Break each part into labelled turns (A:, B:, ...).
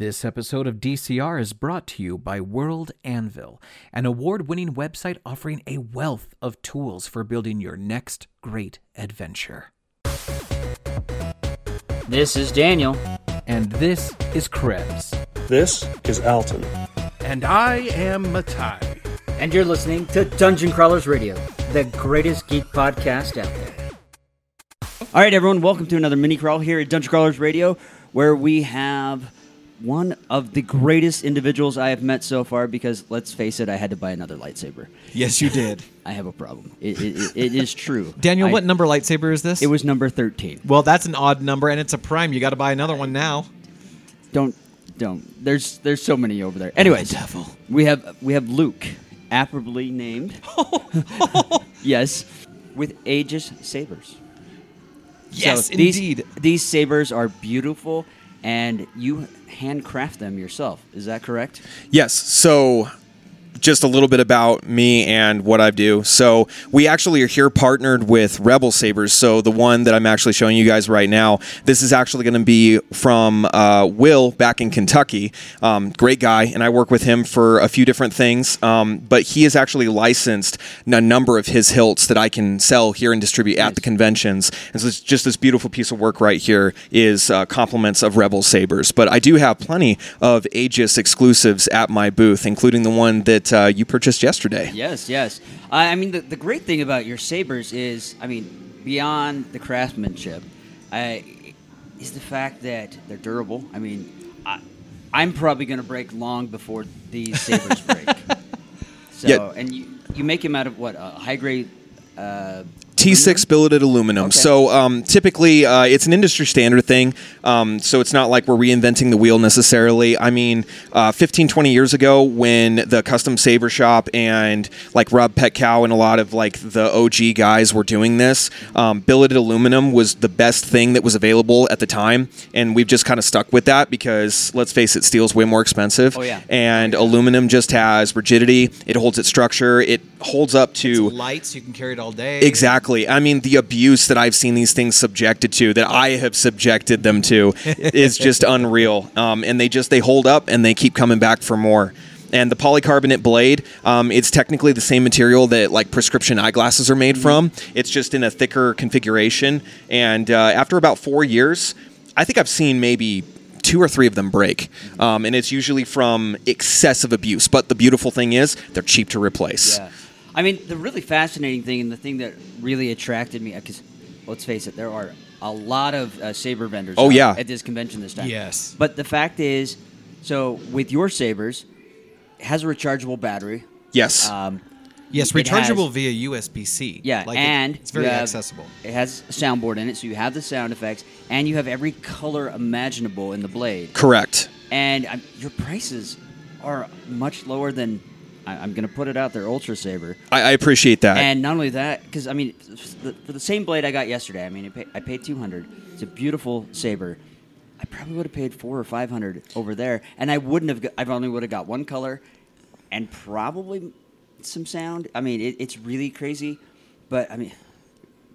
A: This episode of DCR is brought to you by World Anvil, an award winning website offering a wealth of tools for building your next great adventure.
B: This is Daniel.
A: And this is Krebs.
C: This is Alton.
D: And I am Matai.
B: And you're listening to Dungeon Crawlers Radio, the greatest geek podcast out there. All right, everyone, welcome to another mini crawl here at Dungeon Crawlers Radio, where we have one of the greatest individuals I have met so far because, let's face it, I had to buy another lightsaber.
E: Yes, you did.
B: I have a problem. It, it, it, is true.
E: Daniel,
B: I-
E: what number lightsaber is this?
B: It was number 13.
E: Well, that's an odd number, and it's a prime. You got to buy another one now.
B: Don't, don't. There's there's so many over there. Anyways, we have we have Luke, aptly named. Oh. yes, with Aegis sabers.
E: Yes,
B: So these,
E: indeed.
B: These sabers are beautiful, and you handcraft them yourself. Is that correct?
F: Yes. So, just a little bit about me and what I do. So, we actually are here partnered with Rebel Sabers. So, the one that I'm actually showing you guys right now, this is actually going to be from uh, Will back in Kentucky. Um, great guy, and I work with him for a few different things. Um, but he is actually licensed a number of his hilts that I can sell here and distribute at the conventions. And so, it's just this beautiful piece of work right here is uh, compliments of Rebel Sabers. But I do have plenty of Aegis exclusives at my booth, including the one that uh, you purchased yesterday.
B: Yes, yes. I I mean, the, the great thing about your sabers is, I mean, beyond the craftsmanship, I, is the fact that they're durable. I mean, I, I'm probably going to break long before these sabers break. So,
F: Yeah.
B: and you, you make them out of what? A high grade. Uh,
F: T6 billeted aluminum.
B: Okay.
F: So um, typically, uh, it's an industry standard thing. Um, so it's not like we're reinventing the wheel necessarily. I mean, uh, 15, 20 years ago, when the custom saber shop and like Rob Petcow and a lot of like the OG guys were doing this, um, billeted aluminum was the best thing that was available at the time, and we've just kind of stuck with that because let's face it, steel's way more expensive.
B: Oh, yeah.
F: And aluminum just has rigidity. It holds its structure. It holds up to
E: It's light, so you can carry it all day.
F: Exactly. I mean, the abuse that I've seen these things subjected to, that I have subjected them to, is just unreal. Um, and they just they hold up and they keep coming back for more. And the polycarbonate blade, um, it's technically the same material that like prescription eyeglasses are made from. It's just in a thicker configuration. And uh, after about four years, I think I've seen maybe two or three of them break. Um, and it's usually from excessive abuse. But the beautiful thing is, they're cheap to replace.
B: Yeah. I mean, the really fascinating thing and the thing that really attracted me, because let's face it, there are a lot of uh, saber vendors
F: Oh, yeah.
B: at this convention this time.
E: Yes.
B: But the fact is, so with your sabers, it has a rechargeable battery.
F: Yes.
B: Um,
E: Yes,
B: It has-
E: rechargeable via USB C.
B: yeah,
E: Like it-
B: and
E: it's very
B: have-
E: accessible.
B: It has a soundboard in it, so you have the sound effects, and you have every color imaginable in the blade.
F: Correct.
B: And um, your prices are much lower than I, I'm going to put it out there, Ultra Saber.
F: I, I appreciate that.
B: And not only that, because I mean, for the, for the same blade I got yesterday, I mean, I, pay, I paid two hundred. It's a beautiful saber. I probably would have paid four or five hundred over there, and I wouldn't have. Got, I only would have got one color, and probably some sound. I mean, it, it's really crazy, but I mean,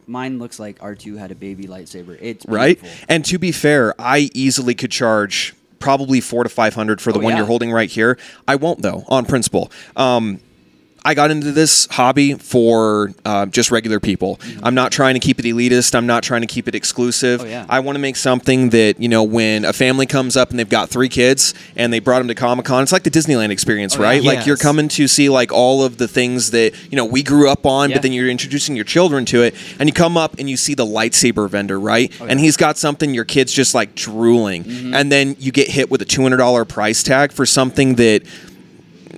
B: mine looks like R two had a baby lightsaber. It's
F: right? And to be fair, I easily could charge probably four to five hundred for the
B: Oh,
F: one
B: yeah.
F: you're holding right here. I won't though, on principle. Um, I got into this hobby for uh, just regular people. I'm not trying to keep it elitist. I'm not trying to keep it exclusive.
B: Mm-hmm. Oh, yeah.
F: I want to make something that you know when a family comes up and they've got three kids and they brought them to Comic Con. It's like the Disneyland experience,
B: Oh, yeah.
F: right? Like
E: Yes.
F: you're coming to see like all of the things that you know we grew up on,
B: Yeah.
F: but then you're introducing your children to it, and you come up and you see the lightsaber vendor, right?
B: Oh,
F: And he's got something your kid's just like drooling,
B: Mm-hmm.
F: and then you get hit with a two hundred dollar price tag for something that.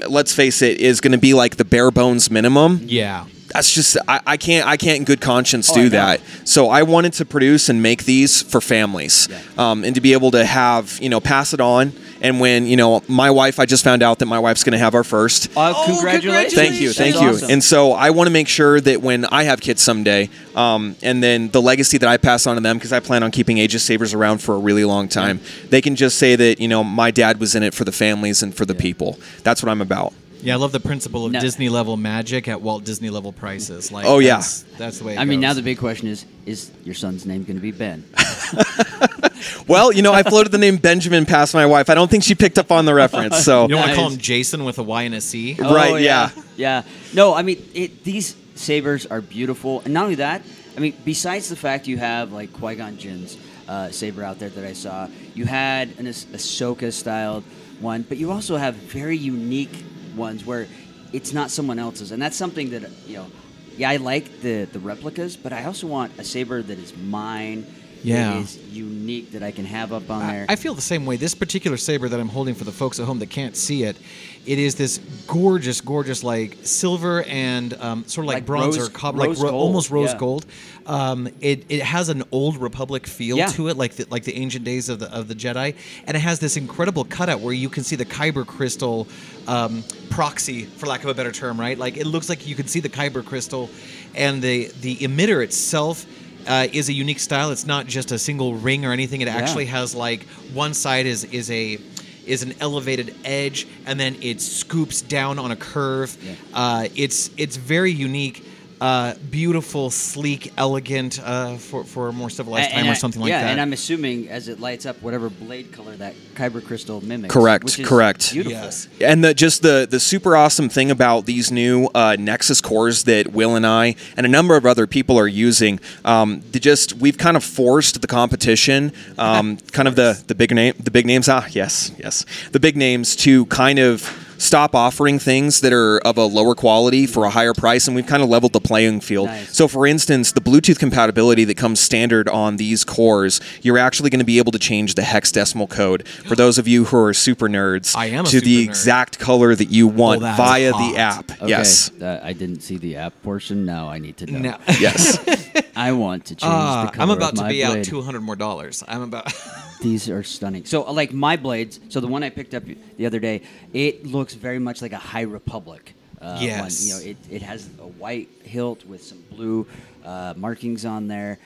F: Let's face it, is going to be like the bare bones minimum
E: Yeah.
F: That's just I, I can't I can't in good conscience
B: Oh,
F: do
B: know.
F: that. So I wanted to produce and make these for families,
B: Yeah.
F: um, and to be able to have you know pass it on. And when you know my wife, I just found out that my wife's going to have our first.
B: Uh,
E: Oh,
B: congratulations!
F: Thank you, thank
B: That's
F: you.
B: awesome.
F: And so I want to make sure that when I have kids someday, um, and then the legacy that I pass on to them, because I plan on keeping Aegis Sabers around for a really long time, they can just say that you know my dad was in it for the families and for the people. That's what I'm about.
E: Yeah, I love the principle of
B: No.
E: Disney level magic at Walt Disney level prices. Like,
F: Oh, yeah.
E: that's, that's the way. It
B: I mean, now
E: goes.
B: the big question is: Is your son's name going to be Ben?
F: Well, you know, I floated the name Benjamin past my wife. I don't think she picked up on the reference. So
E: You don't want to call
B: Nice.
E: him Jason with a Y and a C?
F: Right,
B: Oh,
F: yeah.
B: yeah. No, I mean it, these sabers are beautiful, and not only that. I mean, besides the fact you have like Qui Gon Jinn's uh, saber out there that I saw, you had an Ahs- Ahsoka styled one, but you also have very unique ones where it's not someone else's, and that's something that you know. Yeah, I like the the replicas, but I also want a saber that is mine.
E: Yeah.
B: that is unique that I can have up on there.
E: I, I feel the same way. This particular saber that I'm holding for the folks at home that can't see it, it is this gorgeous, gorgeous, like silver and um, sort of like,
B: Like
E: bronze
B: rose-
E: or copper, like ro- almost rose
B: yeah.
E: gold. Um, it, it has an old Republic feel
B: Yeah.
E: to it, like the, like the ancient days of the of the Jedi, and it has this incredible cutout where you can see the Kyber crystal um, proxy, for lack of a better term, right? Like it looks like you can see the Kyber crystal, and the the emitter itself uh, is a unique style. It's not just a single ring or anything. It actually has like one side is is a is an elevated edge, and then it scoops down on a curve.
B: Yeah.
E: Uh, it's it's very unique. Uh, beautiful, sleek, elegant uh, for for a more civilized
B: And-
E: time
B: and
E: or
B: I-
E: something like
B: yeah,
E: that.
B: and I'm assuming as it lights up, whatever blade color that kyber crystal mimics.
F: Correct,
B: which is
F: correct.
B: Beautiful.
E: Yes.
F: And the just the the super awesome thing about these new uh, Nexus cores that Will and I and a number of other people are using, um, they just we've kind of forced the competition, um, kind of the the big name the big names ah yes yes the big names to kind of stop offering things that are of a lower quality for a higher price and we've kind of leveled the playing field
B: Nice.
F: so for instance the bluetooth compatibility that comes standard on these cores you're actually going to be able to change the hexadecimal code for those of you who are super nerds
E: I am
F: to the
E: super nerd.
F: exact color that you want
E: that's
F: via
E: hot.
F: the app.
B: Okay,
F: Yes.
B: uh, I didn't see the app portion. Now I need to know.
E: No.
F: Yes.
B: I want to change
E: Uh,
B: the color
E: I'm about
B: of
E: to
B: my
E: be out
B: blade.
E: 200 more dollars. I'm about.
B: These are stunning. So, uh, like my blades. So the one I picked up the other day, it looks very much like a High Republic. Uh,
E: Yes.
B: One. You know, it, it has a white hilt with some blue uh, markings on there.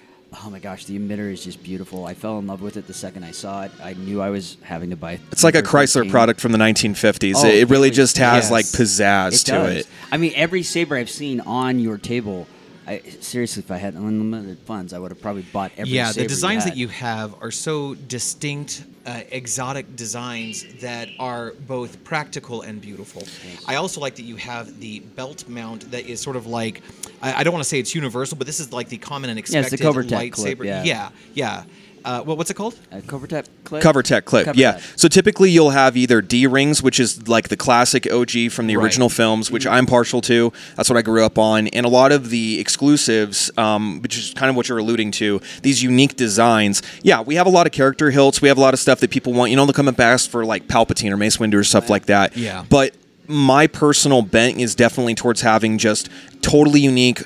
B: Oh my gosh, the emitter is just beautiful. I fell in love with it the second I saw it. I knew I was having to buy.
F: It's like a Chrysler
B: 15.
F: product from the 1950s.
B: Oh,
F: it, it really just has
E: yes.
F: like pizzazz
B: It
F: to
B: does.
F: it.
B: I mean, every saber I've seen on your table. I, seriously, if I had unlimited funds, I would have probably bought every.
E: yeah, the designs that you have are so distinct, uh, exotic designs that are both practical and beautiful. I also like that you have the belt mount that is sort of like. I, I don't want to say it's universal, but this is like the common and
B: Yeah,
E: expected
B: Covertech
E: lightsaber.
B: clip, yeah.
E: yeah, yeah. Uh, well, what's it called?
B: Uh, Covertech clip.
F: Cover tech clip,
B: Cover
F: yeah.
B: tech.
F: So typically you'll have either D rings, which is like the classic OG from the
E: Right.
F: original films, which
B: Mm-hmm.
F: I'm partial to. That's what I grew up on, and a lot of the exclusives, um, which is kind of what you're alluding to. These unique designs. Yeah, we have a lot of character hilts. We have a lot of stuff that people want. You know, they'll come up ask for like Palpatine or Mace Windu or stuff like that.
E: Yeah.
F: But my personal bent is definitely towards having just totally unique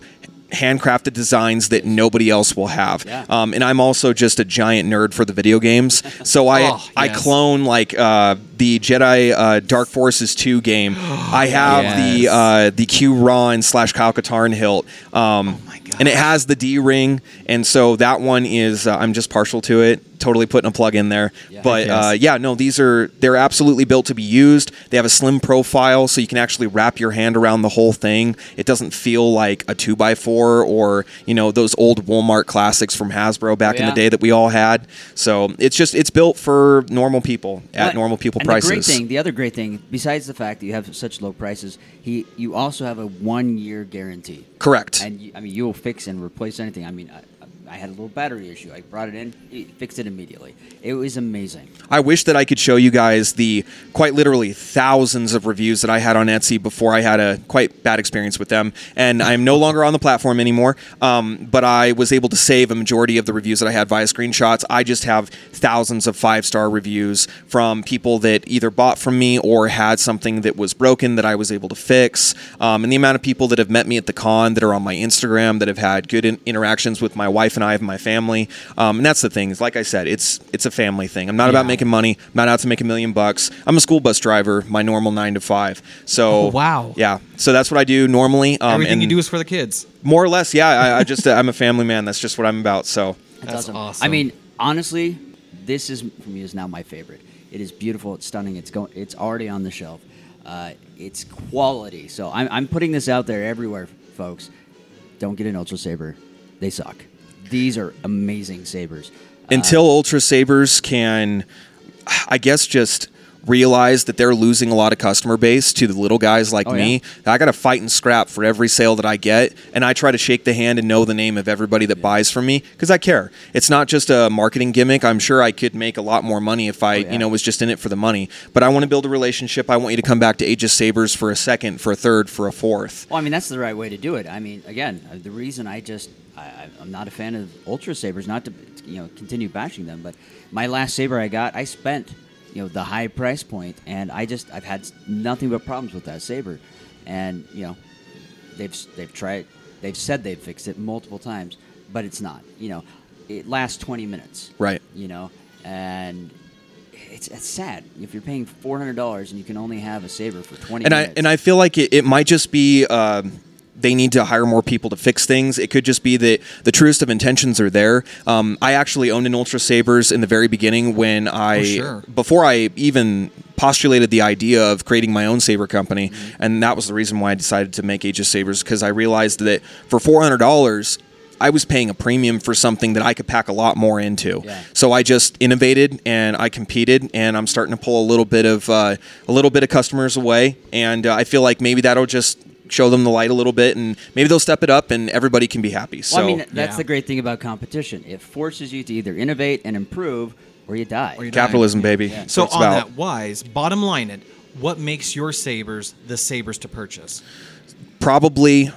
F: handcrafted designs that nobody else will have.
B: Yeah.
F: um, and i'm also just a giant nerd for the video games. So i
E: Oh,
F: i clone like uh, the jedi uh, dark forces 2 game. I have the
E: Yes.
F: uh, the Qu Rahn slash kyle katarn hilt um,
E: my
F: and it has the d ring and so that one is uh, i'm just partial to it totally putting a plug in there
B: Yeah.
F: but uh, yeah no these are they're absolutely built to be used they have a slim profile so you can actually wrap your hand around the whole thing it doesn't feel like a 2x4 or you know those old walmart classics from hasbro back in
B: yeah.
F: the day that we all had so it's just it's built for normal people at
B: But-
F: normal people
B: and
F: prices
B: The great thing, the other great thing, besides the fact that you have such low prices, he you also have a one year guarantee.
F: correct
B: And you, I mean, you will fix and replace anything. I mean, I, I had a little battery issue. I brought it in, it fixed it immediately. It was amazing.
F: I wish that I could show you guys the quite literally thousands of reviews that I had on Etsy before I had a quite bad experience with them. And I'm no longer on the platform anymore. Um, but I was able to save a majority of the reviews that I had via screenshots. I just have thousands of five star reviews from people that either bought from me or had something that was broken that I was able to fix. Um, and the amount of people that have met me at the con that are on my Instagram that have had good in- interactions with my wife and I have my family. Um, and that's the thing. is, Like I said, it's it's a family thing. I'm not about making money. I'm not out to make a million bucks. I'm a school bus driver. My normal nine to five. So
E: Oh, wow.
F: yeah. So that's what I do normally. Um,
E: Everything
F: and
E: you do is for the kids.
F: more or less, yeah. I, I just I'm a family man. That's just what I'm about. So
E: That's awesome.
B: I mean, honestly, this is for me is now my favorite. It is beautiful. It's stunning. It's going. It's already on the shelf. Uh, it's quality. So I'm, I'm putting this out there everywhere, folks. Don't get an Ultra Saber. They suck. These are amazing sabers.
F: Until uh, Ultra Sabers can, I guess, just realize that they're losing a lot of customer base to the little guys like
B: Oh,
F: me. I got to fight and scrap for every sale that I get, and I try to shake the hand and know the name of everybody that buys from me because I care. It's not just a marketing gimmick. I'm sure I could make a lot more money if I,
B: yeah.
F: you know, was just in it for the money. But I want to build a relationship. I want you to come back to Aegis Sabers for a second, for a third, for a fourth.
B: Well, I mean, that's the right way to do it. I mean, again, uh, the reason I just I, I- I'm not a fan of Ultra Sabers, not to you know continue bashing them, but my last saber I got, I spent you know the high price point, and I just I've had nothing but problems with that saber, and you know they've they've tried they've said they've fixed it multiple times, but it's not. You know, it lasts 20 minutes.
F: Right.
B: You know, and. It's, it's sad if you're paying four hundred dollars and you can only have a saber for twenty
F: and I and I feel like it, it might just be um they need to hire more people to fix things. It could just be that the truest of intentions are there. Um, I actually owned an Ultra Sabers in the very beginning when I
E: Oh, sure.
F: before I even postulated the idea of creating my own saber company, and that was the reason why I decided to make Aegis Sabers because I realized that for four hundred dollars. I was paying a premium for something that I could pack a lot more into.
B: Yeah.
F: So I just innovated and I competed, and I'm starting to pull a little bit of uh, a little bit of customers away, and uh, I feel like maybe that'll just show them the light a little bit, and maybe they'll step it up, and everybody can be happy. So
B: Well, I mean, that's
E: yeah.
B: the great thing about competition. It forces you to either innovate and improve, or you die.
E: Or you die.
F: capitalism, baby. That's
E: So on
F: about.
E: that wise, bottom line it, what makes your sabers the sabers to purchase?
F: probably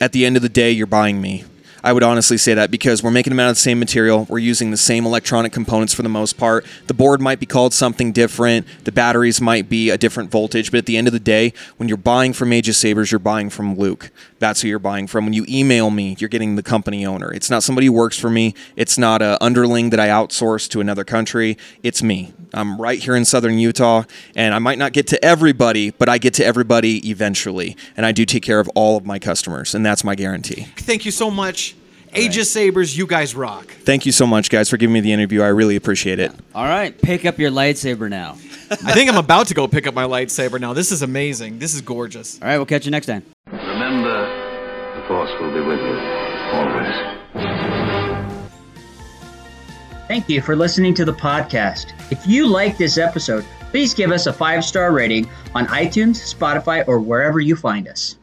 F: at the end of the day, you're buying me. I would honestly say that because we're making them out of the same material. We're using the same electronic components for the most part. The board might be called something different. The batteries might be a different voltage. But at the end of the day, when you're buying from Aegis Sabers, you're buying from Luke. That's who you're buying from. When you email me, you're getting the company owner. It's not somebody who works for me. It's not a underling that I outsource to another country. It's me. I'm right here in southern Utah, and I might not get to everybody, but I get to everybody eventually. And I do take care of all of my customers, and that's my guarantee.
E: Thank you so much. Aegis Sabers, you guys rock.
F: Thank you so much, guys, for giving me the interview. I really appreciate it.
B: All right, pick up your lightsaber now.
E: I think I'm about to go pick up my lightsaber now. This is amazing. This is gorgeous.
B: All right, we'll catch you next time.
G: Remember, the Force will be with you, always.
H: Thank you for listening to the podcast. If you like this episode, please give us a five star rating on iTunes, Spotify, or wherever you find us.